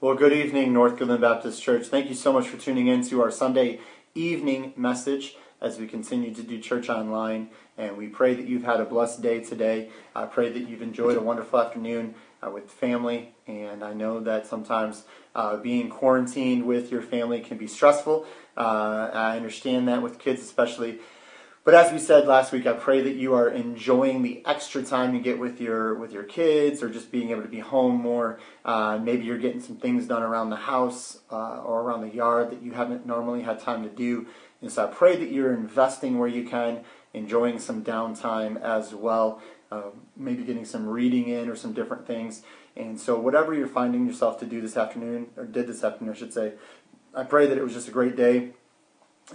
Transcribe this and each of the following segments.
Well, good evening, North Goodland Baptist Church. Thank you so much for tuning in to our Sunday evening message as we continue to do church online. And we pray that you've had a blessed day today. I pray that you've enjoyed a wonderful afternoon uh, with family. And I know that sometimes uh, being quarantined with your family can be stressful. Uh, I understand that with kids, especially. But as we said last week, I pray that you are enjoying the extra time you get with your with your kids, or just being able to be home more. Uh, maybe you're getting some things done around the house uh, or around the yard that you haven't normally had time to do. And so I pray that you're investing where you can, enjoying some downtime as well. Uh, maybe getting some reading in or some different things. And so whatever you're finding yourself to do this afternoon, or did this afternoon, I should say, I pray that it was just a great day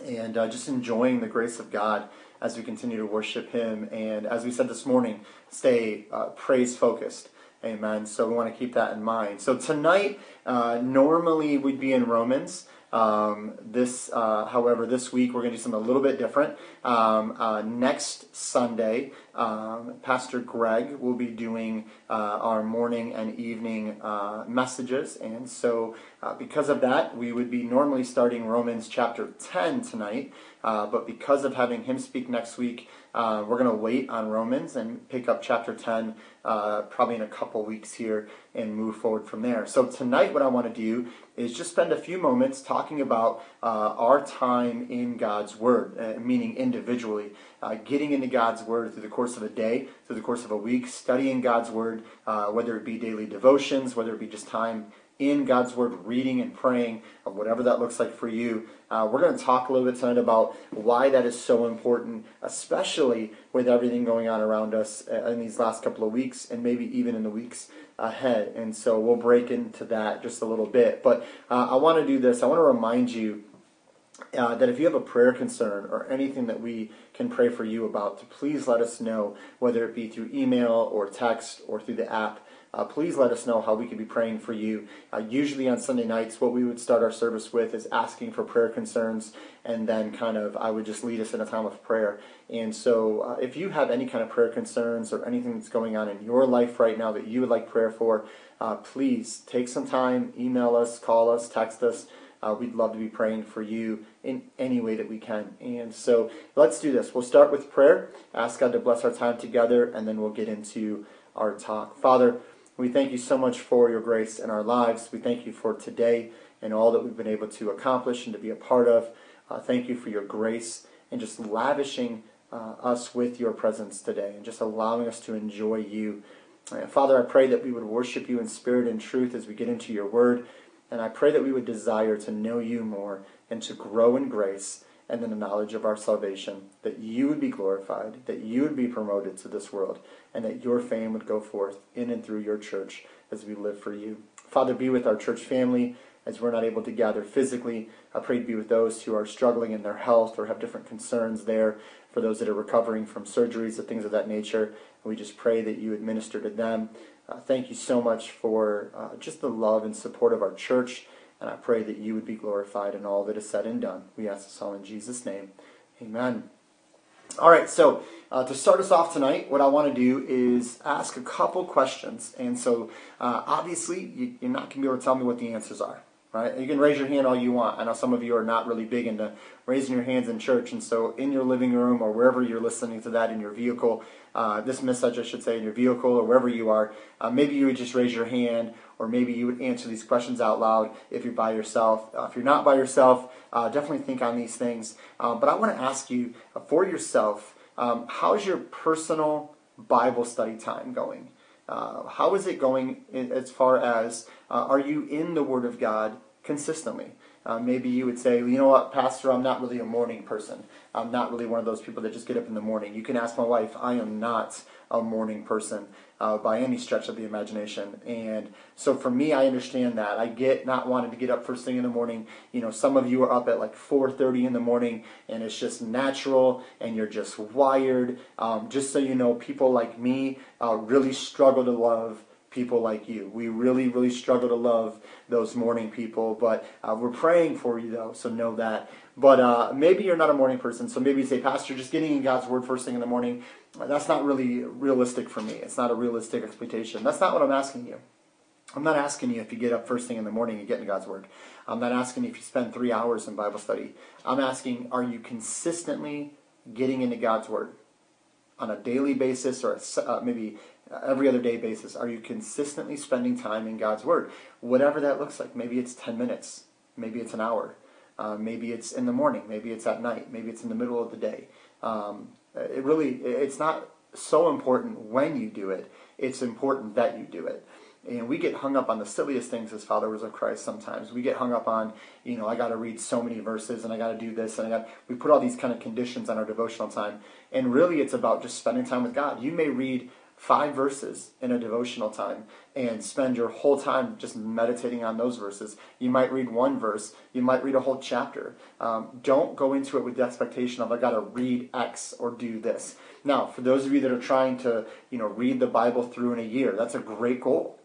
and uh, just enjoying the grace of God as we continue to worship Him. And as we said this morning, stay uh, praise focused. Amen. So we want to keep that in mind. So tonight, uh, normally we'd be in Romans. Um, this, uh, however, this week we're going to do something a little bit different. Um, uh, next Sunday, um, Pastor Greg will be doing uh, our morning and evening uh, messages, and so uh, because of that, we would be normally starting Romans chapter 10 tonight. Uh, but because of having him speak next week, uh, we're going to wait on Romans and pick up chapter 10 uh, probably in a couple weeks here and move forward from there. So, tonight, what I want to do is just spend a few moments talking about uh, our time in God's Word, uh, meaning individually, uh, getting into God's Word through the course of a day, through the course of a week, studying God's Word, whether it be daily devotions, whether it be just time in God's Word, reading and praying, whatever that looks like for you. Uh, we're going to talk a little bit tonight about why that is so important, especially with everything going on around us uh, in these last couple of weeks and maybe even in the weeks ahead. And so we'll break into that just a little bit. But uh, I want to do this. I want to remind you uh, that if you have a prayer concern or anything that we can pray for you about, to please let us know, whether it be through email or text or through the app uh, please let us know how we could be praying for you. Uh, usually on Sunday nights, what we would start our service with is asking for prayer concerns, and then kind of I would just lead us in a time of prayer. And so, uh, if you have any kind of prayer concerns or anything that's going on in your life right now that you would like prayer for, uh, please take some time, email us, call us, text us. Uh, we'd love to be praying for you in any way that we can. And so let's do this. We'll start with prayer, ask God to bless our time together, and then we'll get into our talk. Father, we thank you so much for your grace in our lives. We thank you for today and all that we've been able to accomplish and to be a part of. Uh, thank you for your grace and just lavishing uh, us with your presence today and just allowing us to enjoy you. Uh, Father, I pray that we would worship you in spirit and truth as we get into your word. And I pray that we would desire to know you more and to grow in grace and in the knowledge of our salvation, that you would be glorified, that you would be promoted to this world, and that your fame would go forth in and through your church as we live for you. Father, be with our church family as we're not able to gather physically. I pray to be with those who are struggling in their health or have different concerns there, for those that are recovering from surgeries or things of that nature. And we just pray that you administer to them. Uh, thank you so much for uh, just the love and support of our church. And I pray that you would be glorified in all that is said and done. We ask this all in Jesus' name. Amen. All right, so uh, to start us off tonight, what I want to do is ask a couple questions. And so, uh, obviously, you, you're not going to be able to tell me what the answers are right? You can raise your hand all you want. I know some of you are not really big into raising your hands in church, and so in your living room or wherever you're listening to that in your vehicle, uh, this message, I should say, in your vehicle or wherever you are, uh, maybe you would just raise your hand, or maybe you would answer these questions out loud if you're by yourself. Uh, if you're not by yourself, uh, definitely think on these things. Um, but I want to ask you uh, for yourself, um, how's your personal Bible study time going? Uh, how is it going as far as uh, are you in the Word of God consistently? Uh, maybe you would say, you know what, Pastor, I'm not really a morning person. I'm not really one of those people that just get up in the morning. You can ask my wife, I am not a morning person uh, by any stretch of the imagination. And so for me, I understand that. I get not wanting to get up first thing in the morning. You know, some of you are up at like 4.30 in the morning and it's just natural and you're just wired. Um, just so you know, people like me uh, really struggle to love people like you. We really, really struggle to love those morning people, but uh, we're praying for you though, so know that. But uh, maybe you're not a morning person, so maybe you say, Pastor, just getting in God's Word first thing in the morning, that's not really realistic for me. It's not a realistic expectation. That's not what I'm asking you. I'm not asking you if you get up first thing in the morning and get into God's Word. I'm not asking you if you spend three hours in Bible study. I'm asking, are you consistently getting into God's Word on a daily basis or uh, maybe every other day basis? Are you consistently spending time in God's Word? Whatever that looks like. Maybe it's 10 minutes. Maybe it's an hour. Uh, maybe it's in the morning. Maybe it's at night. Maybe it's in the middle of the day. Um, it really, it's not so important when you do it. It's important that you do it. And we get hung up on the silliest things as followers of Christ sometimes. We get hung up on, you know, I got to read so many verses and I got to do this and I got we put all these kind of conditions on our devotional time. And really it's about just spending time with God. You may read five verses in a devotional time and spend your whole time just meditating on those verses. You might read one verse, you might read a whole chapter. Um, don't go into it with the expectation of I got to read X or do this. Now, for those of you that are trying to, you know, read the Bible through in a year, that's a great goal.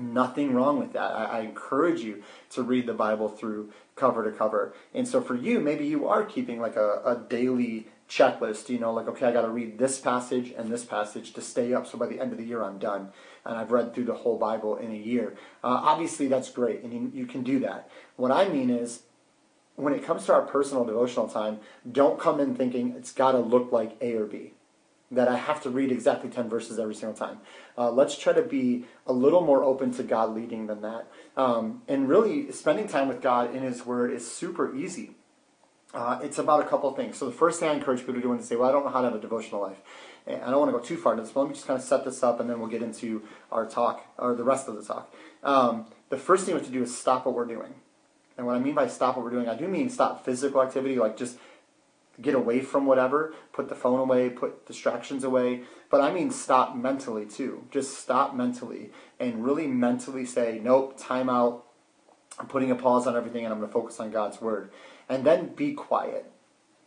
Nothing wrong with that. I, I, encourage you to read the Bible through cover to cover. And so for you, maybe you are keeping like a, a daily checklist, you know, like, okay, I got to read this passage and this passage to stay up so by the end of the year I'm done. And I've read through the whole Bible in a year. Uh, obviously, that's great, and you, you can do that. What I mean is, when it comes to our personal devotional time, don't come in thinking it's got to look like A or B that I have to read exactly 10 verses every single time. Uh, let's try to be a little more open to God leading than that. Um, and really, spending time with God in His Word is super easy. Uh, it's about a couple of things. So the first thing I encourage people to do when they say, well, I don't know how to have a devotional life. And I don't want to go too far into this, but let me just kind of set this up and then we'll get into our talk, or the rest of the talk. Um, the first thing we have to do is stop what we're doing. And what I mean by stop what we're doing, I do mean stop physical activity, like just get away from whatever, put the phone away, put distractions away. But I mean stop mentally too. Just stop mentally and really mentally say, nope, time out. I'm putting a pause on everything and I'm going to focus on God's Word and then be quiet.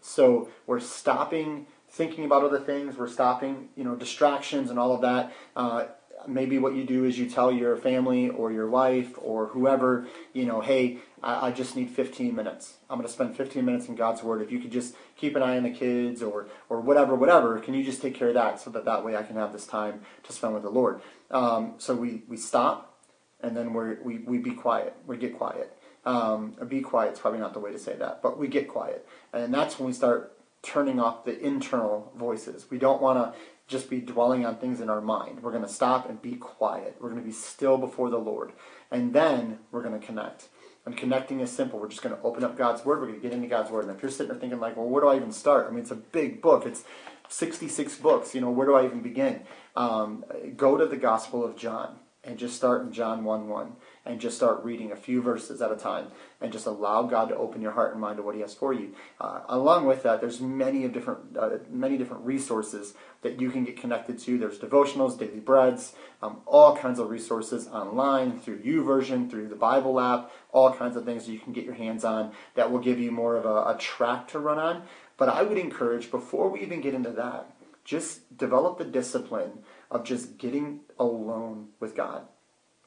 So we're stopping thinking about other things. We're stopping, you know, distractions and all of that. Uh, maybe what you do is you tell your family or your wife or whoever, you know, hey, I, I just need 15 minutes. I'm going to spend 15 minutes in God's Word. If you could just keep an eye on the kids or or whatever, whatever, can you just take care of that so that that way I can have this time to spend with the Lord? Um, so we we stop and then we we we be quiet. We get quiet. Um, be quiet is probably not the way to say that, but we get quiet. And that's when we start turning off the internal voices. We don't want to just be dwelling on things in our mind. We're going to stop and be quiet. We're going to be still before the Lord. And then we're going to connect. And connecting is simple. We're just going to open up God's Word. We're going to get into God's Word. And if you're sitting there thinking, like, well, where do I even start? I mean, it's a big book. It's 66 books. You know, where do I even begin? Um, go to the Gospel of John and just start in John 1 1 and just start reading a few verses at a time and just allow God to open your heart and mind to what He has for you. Uh, along with that, there's many of different uh, many different resources that you can get connected to. There's devotionals, daily breads, um, all kinds of resources online through YouVersion, through the Bible app, all kinds of things that you can get your hands on that will give you more of a, a track to run on. But I would encourage before we even get into that, just develop the discipline of just getting alone with God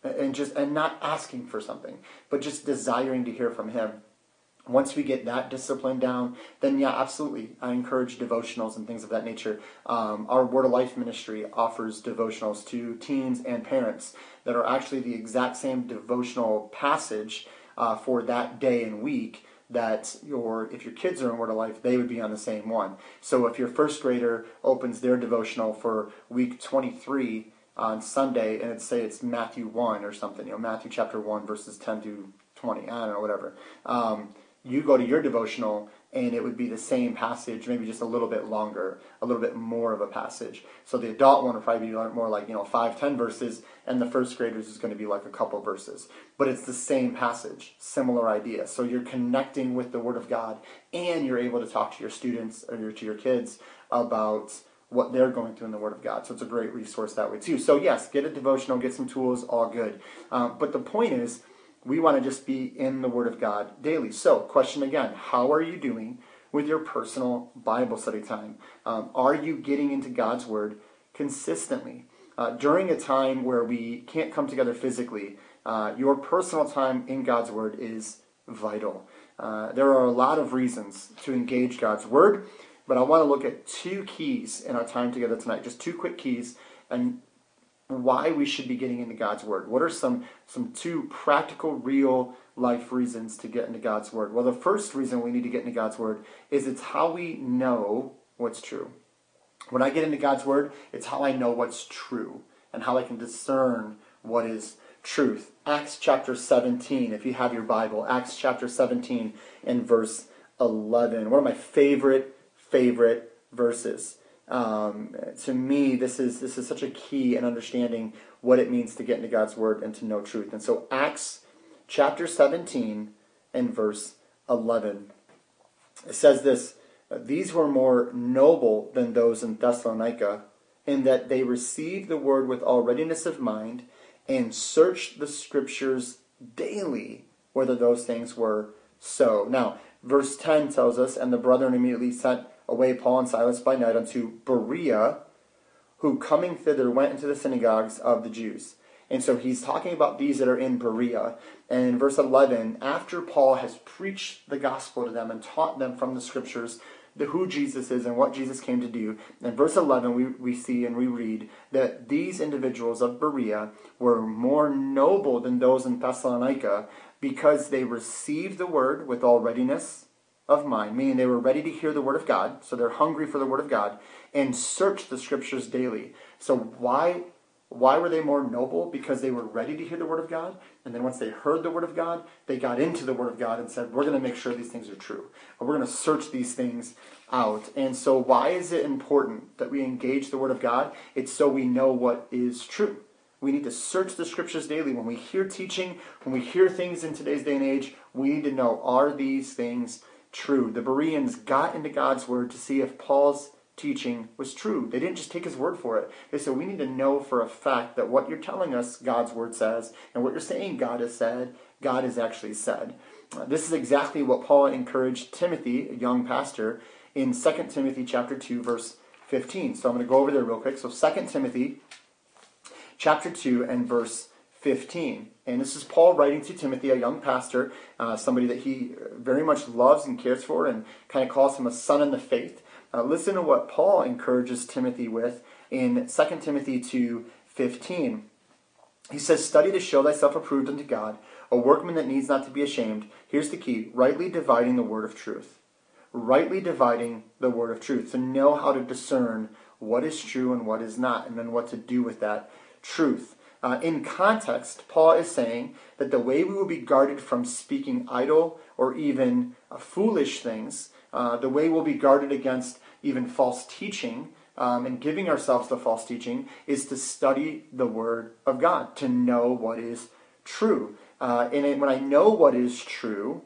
and just and not asking for something, but just desiring to hear from Him. Once we get that discipline down, then yeah, absolutely, I encourage devotionals and things of that nature. Um, our Word of Life ministry offers devotionals to teens and parents that are actually the exact same devotional passage uh, for that day and week that your if your kids are in Word of Life, they would be on the same one. So if your first grader opens their devotional for week 23 on Sunday, and it's say it's Matthew one or something, you know, Matthew chapter one verses ten to twenty, I don't know, whatever. Um, you go to your devotional and it would be the same passage, maybe just a little bit longer, a little bit more of a passage. So the adult one would probably be more like, you know, five, ten verses, and the first graders is going to be like a couple verses. But it's the same passage, similar idea. So you're connecting with the Word of God, and you're able to talk to your students or to your kids about what they're going through in the Word of God. So it's a great resource that way too. So yes, get a devotional, get some tools, all good. Um, but the point is, we want to just be in the Word of God daily. So, question again how are you doing with your personal Bible study time? Um, are you getting into God's Word consistently? Uh, during a time where we can't come together physically, uh, your personal time in God's Word is vital. Uh, there are a lot of reasons to engage God's Word, but I want to look at two keys in our time together tonight, just two quick keys. And why we should be getting into God's Word. What are some, some two practical, real life reasons to get into God's Word? Well, the first reason we need to get into God's Word is it's how we know what's true. When I get into God's Word, it's how I know what's true and how I can discern what is truth. Acts chapter 17, if you have your Bible, Acts chapter 17 and verse 11. One of my favorite, favorite verses. Um, to me, this is this is such a key in understanding what it means to get into God's Word and to know truth. And so, Acts chapter 17 and verse 11. It says this These were more noble than those in Thessalonica, in that they received the word with all readiness of mind and searched the scriptures daily whether those things were so. Now, verse 10 tells us, And the brethren immediately sent away Paul and Silas by night unto Berea, who coming thither went into the synagogues of the Jews. And so he's talking about these that are in Berea. And in verse 11, after Paul has preached the gospel to them and taught them from the scriptures the, who Jesus is and what Jesus came to do, in verse 11 we, we see and we read that these individuals of Berea were more noble than those in Thessalonica because they received the word with all readiness of mind, meaning they were ready to hear the word of God, so they're hungry for the word of God, and search the scriptures daily. So why why were they more noble? Because they were ready to hear the word of God, and then once they heard the word of God, they got into the word of God and said, "We're going to make sure these things are true. We're going to search these things out." And so why is it important that we engage the word of God? It's so we know what is true. We need to search the scriptures daily. When we hear teaching, when we hear things in today's day and age, we need to know are these things true? The Bereans got into God's word to see if Paul's teaching was true. They didn't just take his word for it. They said, We need to know for a fact that what you're telling us, God's word says, and what you're saying God has said, God has actually said. Uh, this is exactly what Paul encouraged Timothy, a young pastor, in 2 Timothy chapter 2, verse 15. So I'm going to go over there real quick. So 2 Timothy chapter 2 and verse 15. And this is Paul writing to Timothy, a young pastor, uh, somebody that he very much loves and cares for, and kind of calls him a son in the faith. Uh, listen to what Paul encourages Timothy with in 2 Timothy 2 15. He says, Study to show thyself approved unto God, a workman that needs not to be ashamed. Here's the key rightly dividing the word of truth. Rightly dividing the word of truth. To know how to discern what is true and what is not, and then what to do with that truth. Uh, in context, Paul is saying that the way we will be guarded from speaking idle or even uh, foolish things, uh, the way we'll be guarded against even false teaching um, and giving ourselves to false teaching, is to study the Word of God, to know what is true. Uh, and when I know what is true,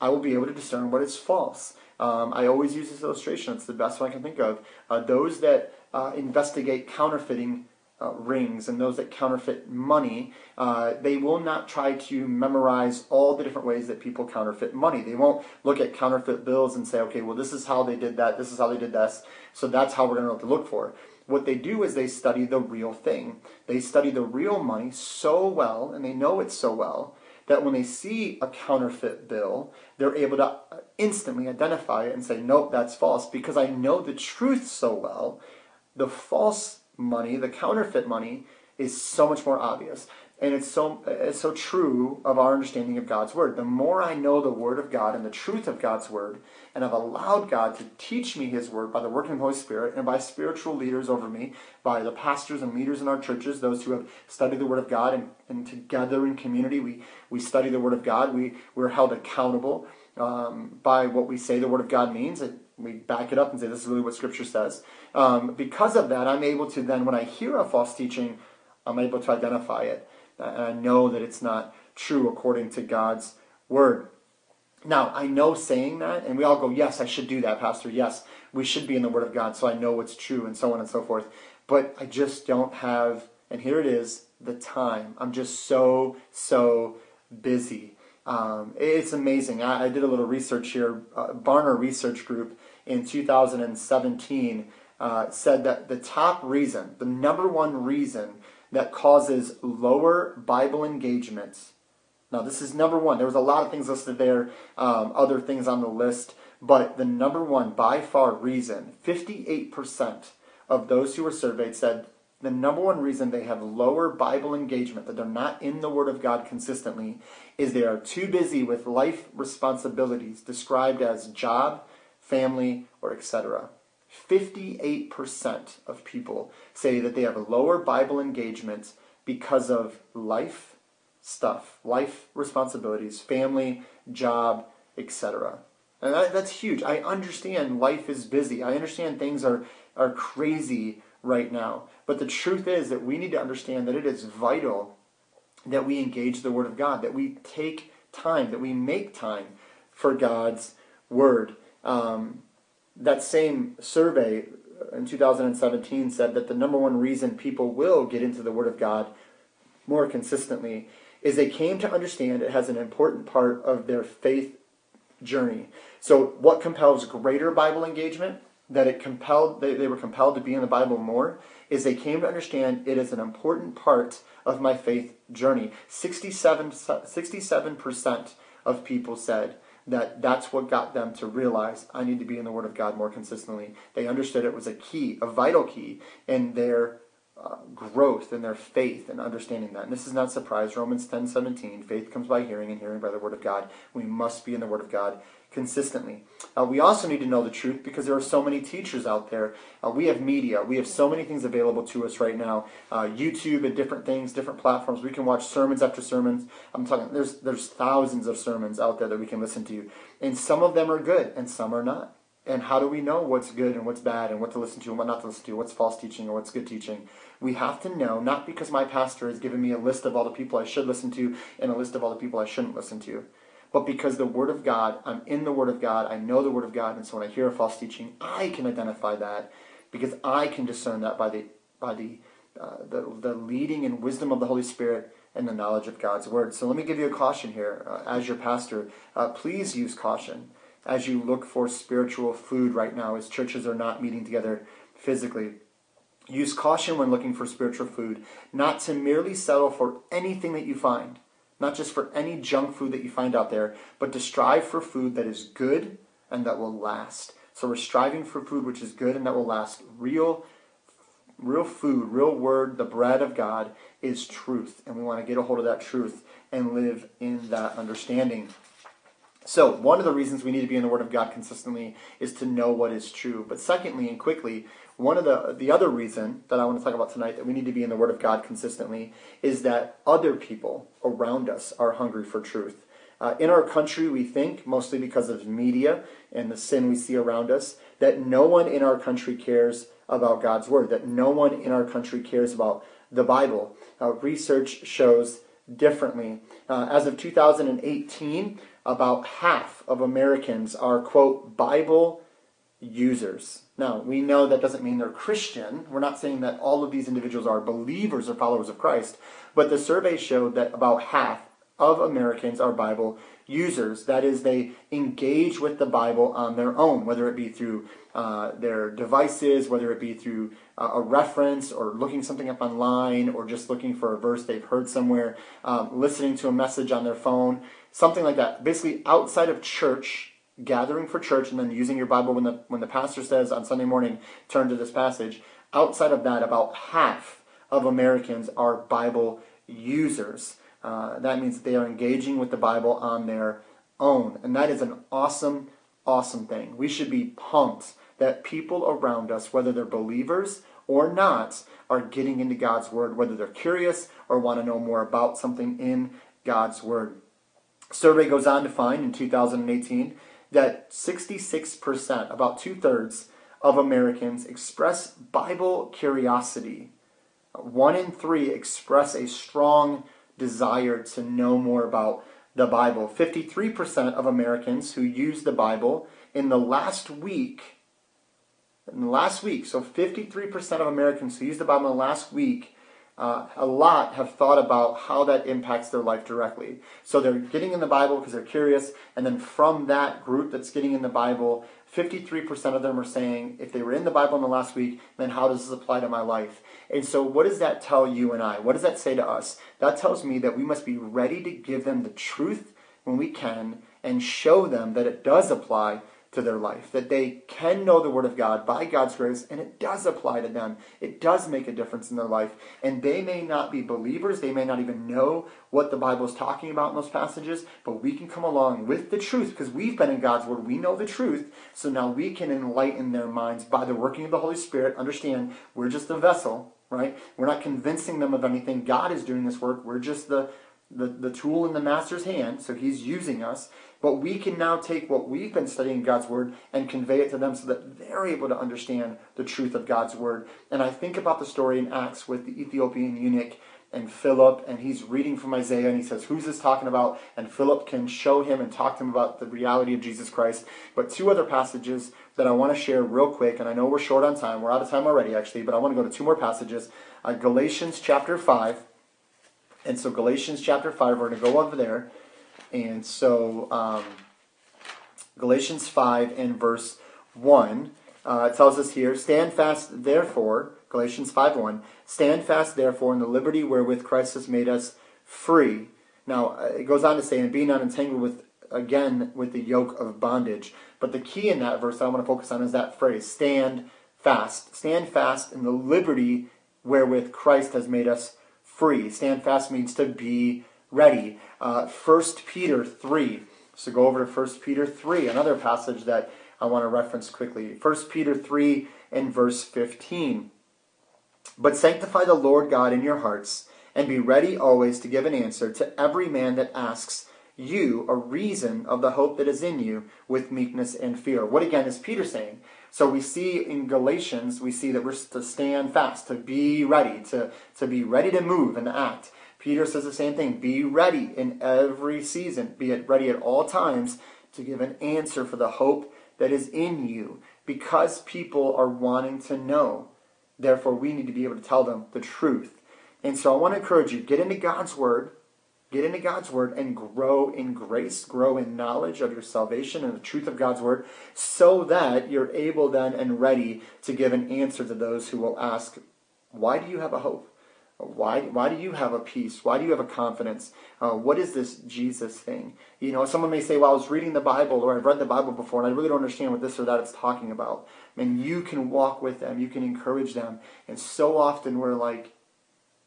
I will be able to discern what is false. Um, I always use this illustration, it's the best one I can think of. Uh, those that uh, investigate counterfeiting uh, rings and those that counterfeit money, uh, they will not try to memorize all the different ways that people counterfeit money. They won't look at counterfeit bills and say, okay, well, this is how they did that, this is how they did this, so that's how we're going to to look for. What they do is they study the real thing. They study the real money so well, and they know it so well, that when they see a counterfeit bill, they're able to instantly identify it and say, nope, that's false, because I know the truth so well. The false money, the counterfeit money, is so much more obvious. And it's so it's so true of our understanding of God's word. The more I know the word of God and the truth of God's word, and I've allowed God to teach me his word by the working of the Holy Spirit and by spiritual leaders over me, by the pastors and leaders in our churches, those who have studied the word of God and, and together in community we, we study the word of God. We we're held accountable um, by what we say the word of God means. It, we back it up and say this is really what Scripture says. Um, because of that, I'm able to then, when I hear a false teaching, I'm able to identify it. And I know that it's not true according to God's word. Now, I know saying that, and we all go, yes, I should do that, Pastor. Yes, we should be in the Word of God, so I know what's true, and so on and so forth. But I just don't have, and here it is, the time. I'm just so, so busy. Um, it's amazing. I, I, did a little research here. Uh, Barna Research Group in 2017 uh, said that the top reason, the number one reason that causes lower Bible engagements. Now, this is number one. There was a lot of things listed there, um, other things on the list, but the number one by far reason 58% of those who were surveyed said the number one reason they have lower Bible engagement, that they're not in the Word of God consistently, is they are too busy with life responsibilities described as job, family, or etc. 58% of people say that they have a lower Bible engagement because of life stuff, life responsibilities, family, job, etc. And that, that's huge. I understand life is busy. I understand things are, are crazy right now. But the truth is that we need to understand that it is vital that we engage the Word of God, that we take time, that we make time for God's Word. Um, that same survey in 2017 said that the number one reason people will get into the Word of God more consistently is they came to understand it has an important part of their faith journey. So, what compels greater Bible engagement? That it compelled they, they were compelled to be in the Bible more is they came to understand it is an important part of my faith journey. 67, 67% of people said that that's what got them to realize I need to be in the Word of God more consistently. They understood it was a key, a vital key in their uh, growth in their faith and understanding that. And this is not surprise. Romans 10 17, faith comes by hearing, and hearing by the Word of God. We must be in the Word of God consistently. Uh, we also need to know the truth because there are so many teachers out there. Uh, we have media. We have so many things available to us right now. Uh, YouTube and different things, different platforms. We can watch sermons after sermons. I'm talking. There's there's thousands of sermons out there that we can listen to, and some of them are good and some are not. And how do we know what's good and what's bad and what to listen to and what not to listen to, what's false teaching or what's good teaching? We have to know, not because my pastor has given me a list of all the people I should listen to and a list of all the people I shouldn't listen to, but because the Word of God, I'm in the Word of God, I know the Word of God, and so when I hear a false teaching, I can identify that because I can discern that by the by the uh, the, the leading and wisdom of the Holy Spirit and the knowledge of God's Word. So let me give you a caution here. Uh, as your pastor, uh, please use caution as you look for spiritual food right now, as churches are not meeting together physically. Use caution when looking for spiritual food, not to merely settle for anything that you find, not just for any junk food that you find out there, but to strive for food that is good and that will last. So we're striving for food which is good and that will last. Real real food, real word, the bread of God is truth, and we want to get a hold of that truth and live in that understanding. So, one of the reasons we need to be in the Word of God consistently is to know what is true. But secondly and quickly, one of the the other reason that I want to talk about tonight that we need to be in the Word of God consistently is that other people around us are hungry for truth. Uh, in our country, we think, mostly because of media and the sin we see around us, that no one in our country cares about God's Word, that no one in our country cares about the Bible. Uh, research shows differently. Uh, as of 2018, about half of Americans are, quote, Bible users. Now, we know that doesn't mean they're Christian. We're not saying that all of these individuals are believers or followers of Christ, but the survey showed that about half of Americans are Bible users. That is, they engage with the Bible on their own, whether it be through uh, their devices, whether it be through uh, a reference or looking something up online or just looking for a verse they've heard somewhere, um, listening to a message on their phone, something like that. Basically, outside of church, gathering for church and then using your Bible when the, when the pastor says on Sunday morning, turn to this passage. Outside of that, about half of Americans are Bible users. Uh, that means they are engaging with the Bible on their own. And that is an awesome, awesome thing. We should be pumped that people around us, whether they're believers or not, are getting into God's Word, whether they're curious or want to know more about something in God's Word. Survey goes on to find in 2018 that 66%, about two thirds, of Americans express Bible curiosity. One in three express a strong desire to know more about the Bible. 53% of Americans who use the Bible in the last week, in the last week, so 53% of Americans who use the Bible in the last week, uh, a lot have thought about how that impacts their life directly. So they're getting in the Bible because they're curious, and then from that group that's getting in the Bible, 53% of them are saying, if they were in the Bible in the last week, then how does this apply to my life? And so, what does that tell you and I? What does that say to us? That tells me that we must be ready to give them the truth when we can and show them that it does apply to their life, that they can know the Word of God by God's grace, and it does apply to them. It does make a difference in their life. And they may not be believers, they may not even know what the Bible is talking about in those passages, but we can come along with the truth because we've been in God's Word. We know the truth. So now we can enlighten their minds by the working of the Holy Spirit. Understand, we're just a vessel, right? We're not convincing them of anything. God is doing this work. We're just the the, the tool in the master's hand, so he's using us. But we can now take what we've been studying God's word and convey it to them so that they're able to understand the truth of God's word. And I think about the story in Acts with the Ethiopian eunuch and Philip, and he's reading from Isaiah, and he says, Who's this talking about? And Philip can show him and talk to him about the reality of Jesus Christ. But two other passages that I want to share real quick, and I know we're short on time. We're out of time already, actually, but I want to go to two more passages. Uh, Galatians chapter 5 and so Galatians chapter 5, we're going to go over there. And so um, Galatians 5 and verse 1 uh, tells us here, Stand fast therefore, Galatians 5 1, stand fast therefore in the liberty wherewith Christ has made us free. Now, uh, it goes on to say, and be not entangled with, again, with the yoke of bondage. But the key in that verse that I want to focus on is that phrase, stand fast. Stand fast in the liberty wherewith Christ has made us free. Stand fast means to be ready. Uh, 1 Peter 3. So go over to 1 Peter 3, another passage that I want to reference quickly. 1 Peter 3 and verse 15. But sanctify the Lord God in your hearts, and be ready always to give an answer to every man that asks you a reason of the hope that is in you with meekness and fear. What again is Peter saying? So we see in Galatians, we see that we're to stand fast, to be ready, to, to be ready to move and act. Peter says the same thing be ready in every season, be it ready at all times to give an answer for the hope that is in you because people are wanting to know. Therefore, we need to be able to tell them the truth. And so I want to encourage you get into God's Word Get into God's Word and grow in grace, grow in knowledge of your salvation and the truth of God's Word, so that you're able then and ready to give an answer to those who will ask, Why do you have a hope? Why, why do you have a peace? Why do you have a confidence? Uh, what is this Jesus thing? You know, someone may say, Well, I was reading the Bible or I've read the Bible before and I really don't understand what this or that it's talking about. And you can walk with them, you can encourage them. And so often we're like,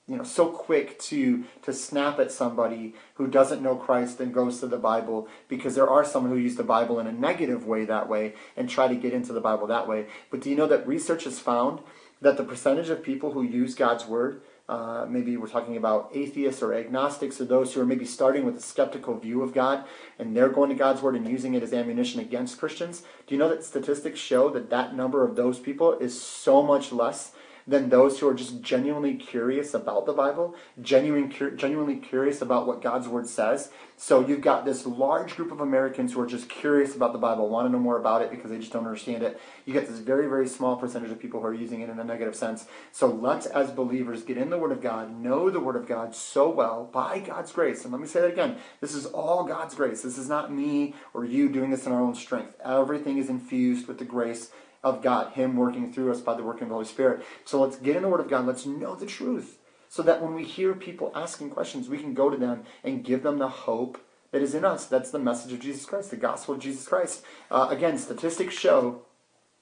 you know so quick to to snap at somebody who doesn't know Christ and goes to the Bible because there are some who use the Bible in a negative way that way and try to get into the Bible that way. But do you know that research has found that the percentage of people who use God's word uh, maybe we're talking about atheists or agnostics or those who are maybe starting with a skeptical view of God and they're going to God's word and using it as ammunition against Christians. Do you know that statistics show that that number of those people is so much less than those who are just genuinely curious about the Bible, genuine, genuinely curious about what God's Word says. So you've got this large group of Americans who are just curious about the Bible, want to know more about it because they just don't understand it. You get this very, very small percentage of people who are using it in a negative sense. So let's, as believers, get in the Word of God, know the Word of God so well by God's grace. And let me say that again this is all God's grace. This is not me or you doing this in our own strength. Everything is infused with the grace of God, Him working through us by the working of the Holy Spirit. So let's get in the Word of God. Let's know the truth so that when we hear people asking questions, we can go to them and give them the hope that is in us. That's the message of Jesus Christ, the gospel of Jesus Christ. Uh, again, statistics show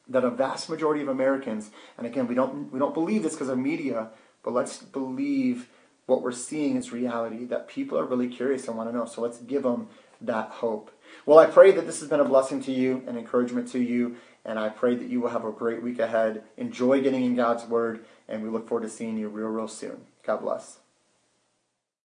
that a vast majority of Americans, and again, we don't we don't believe this because of media, but let's believe what we're seeing is reality. That people are really curious and want to know. So let's give them that hope. Well, I pray that this has been a blessing to you, an encouragement to you, and I pray that you will have a great week ahead. Enjoy getting in God's Word, and we look forward to seeing you real, real soon. God bless.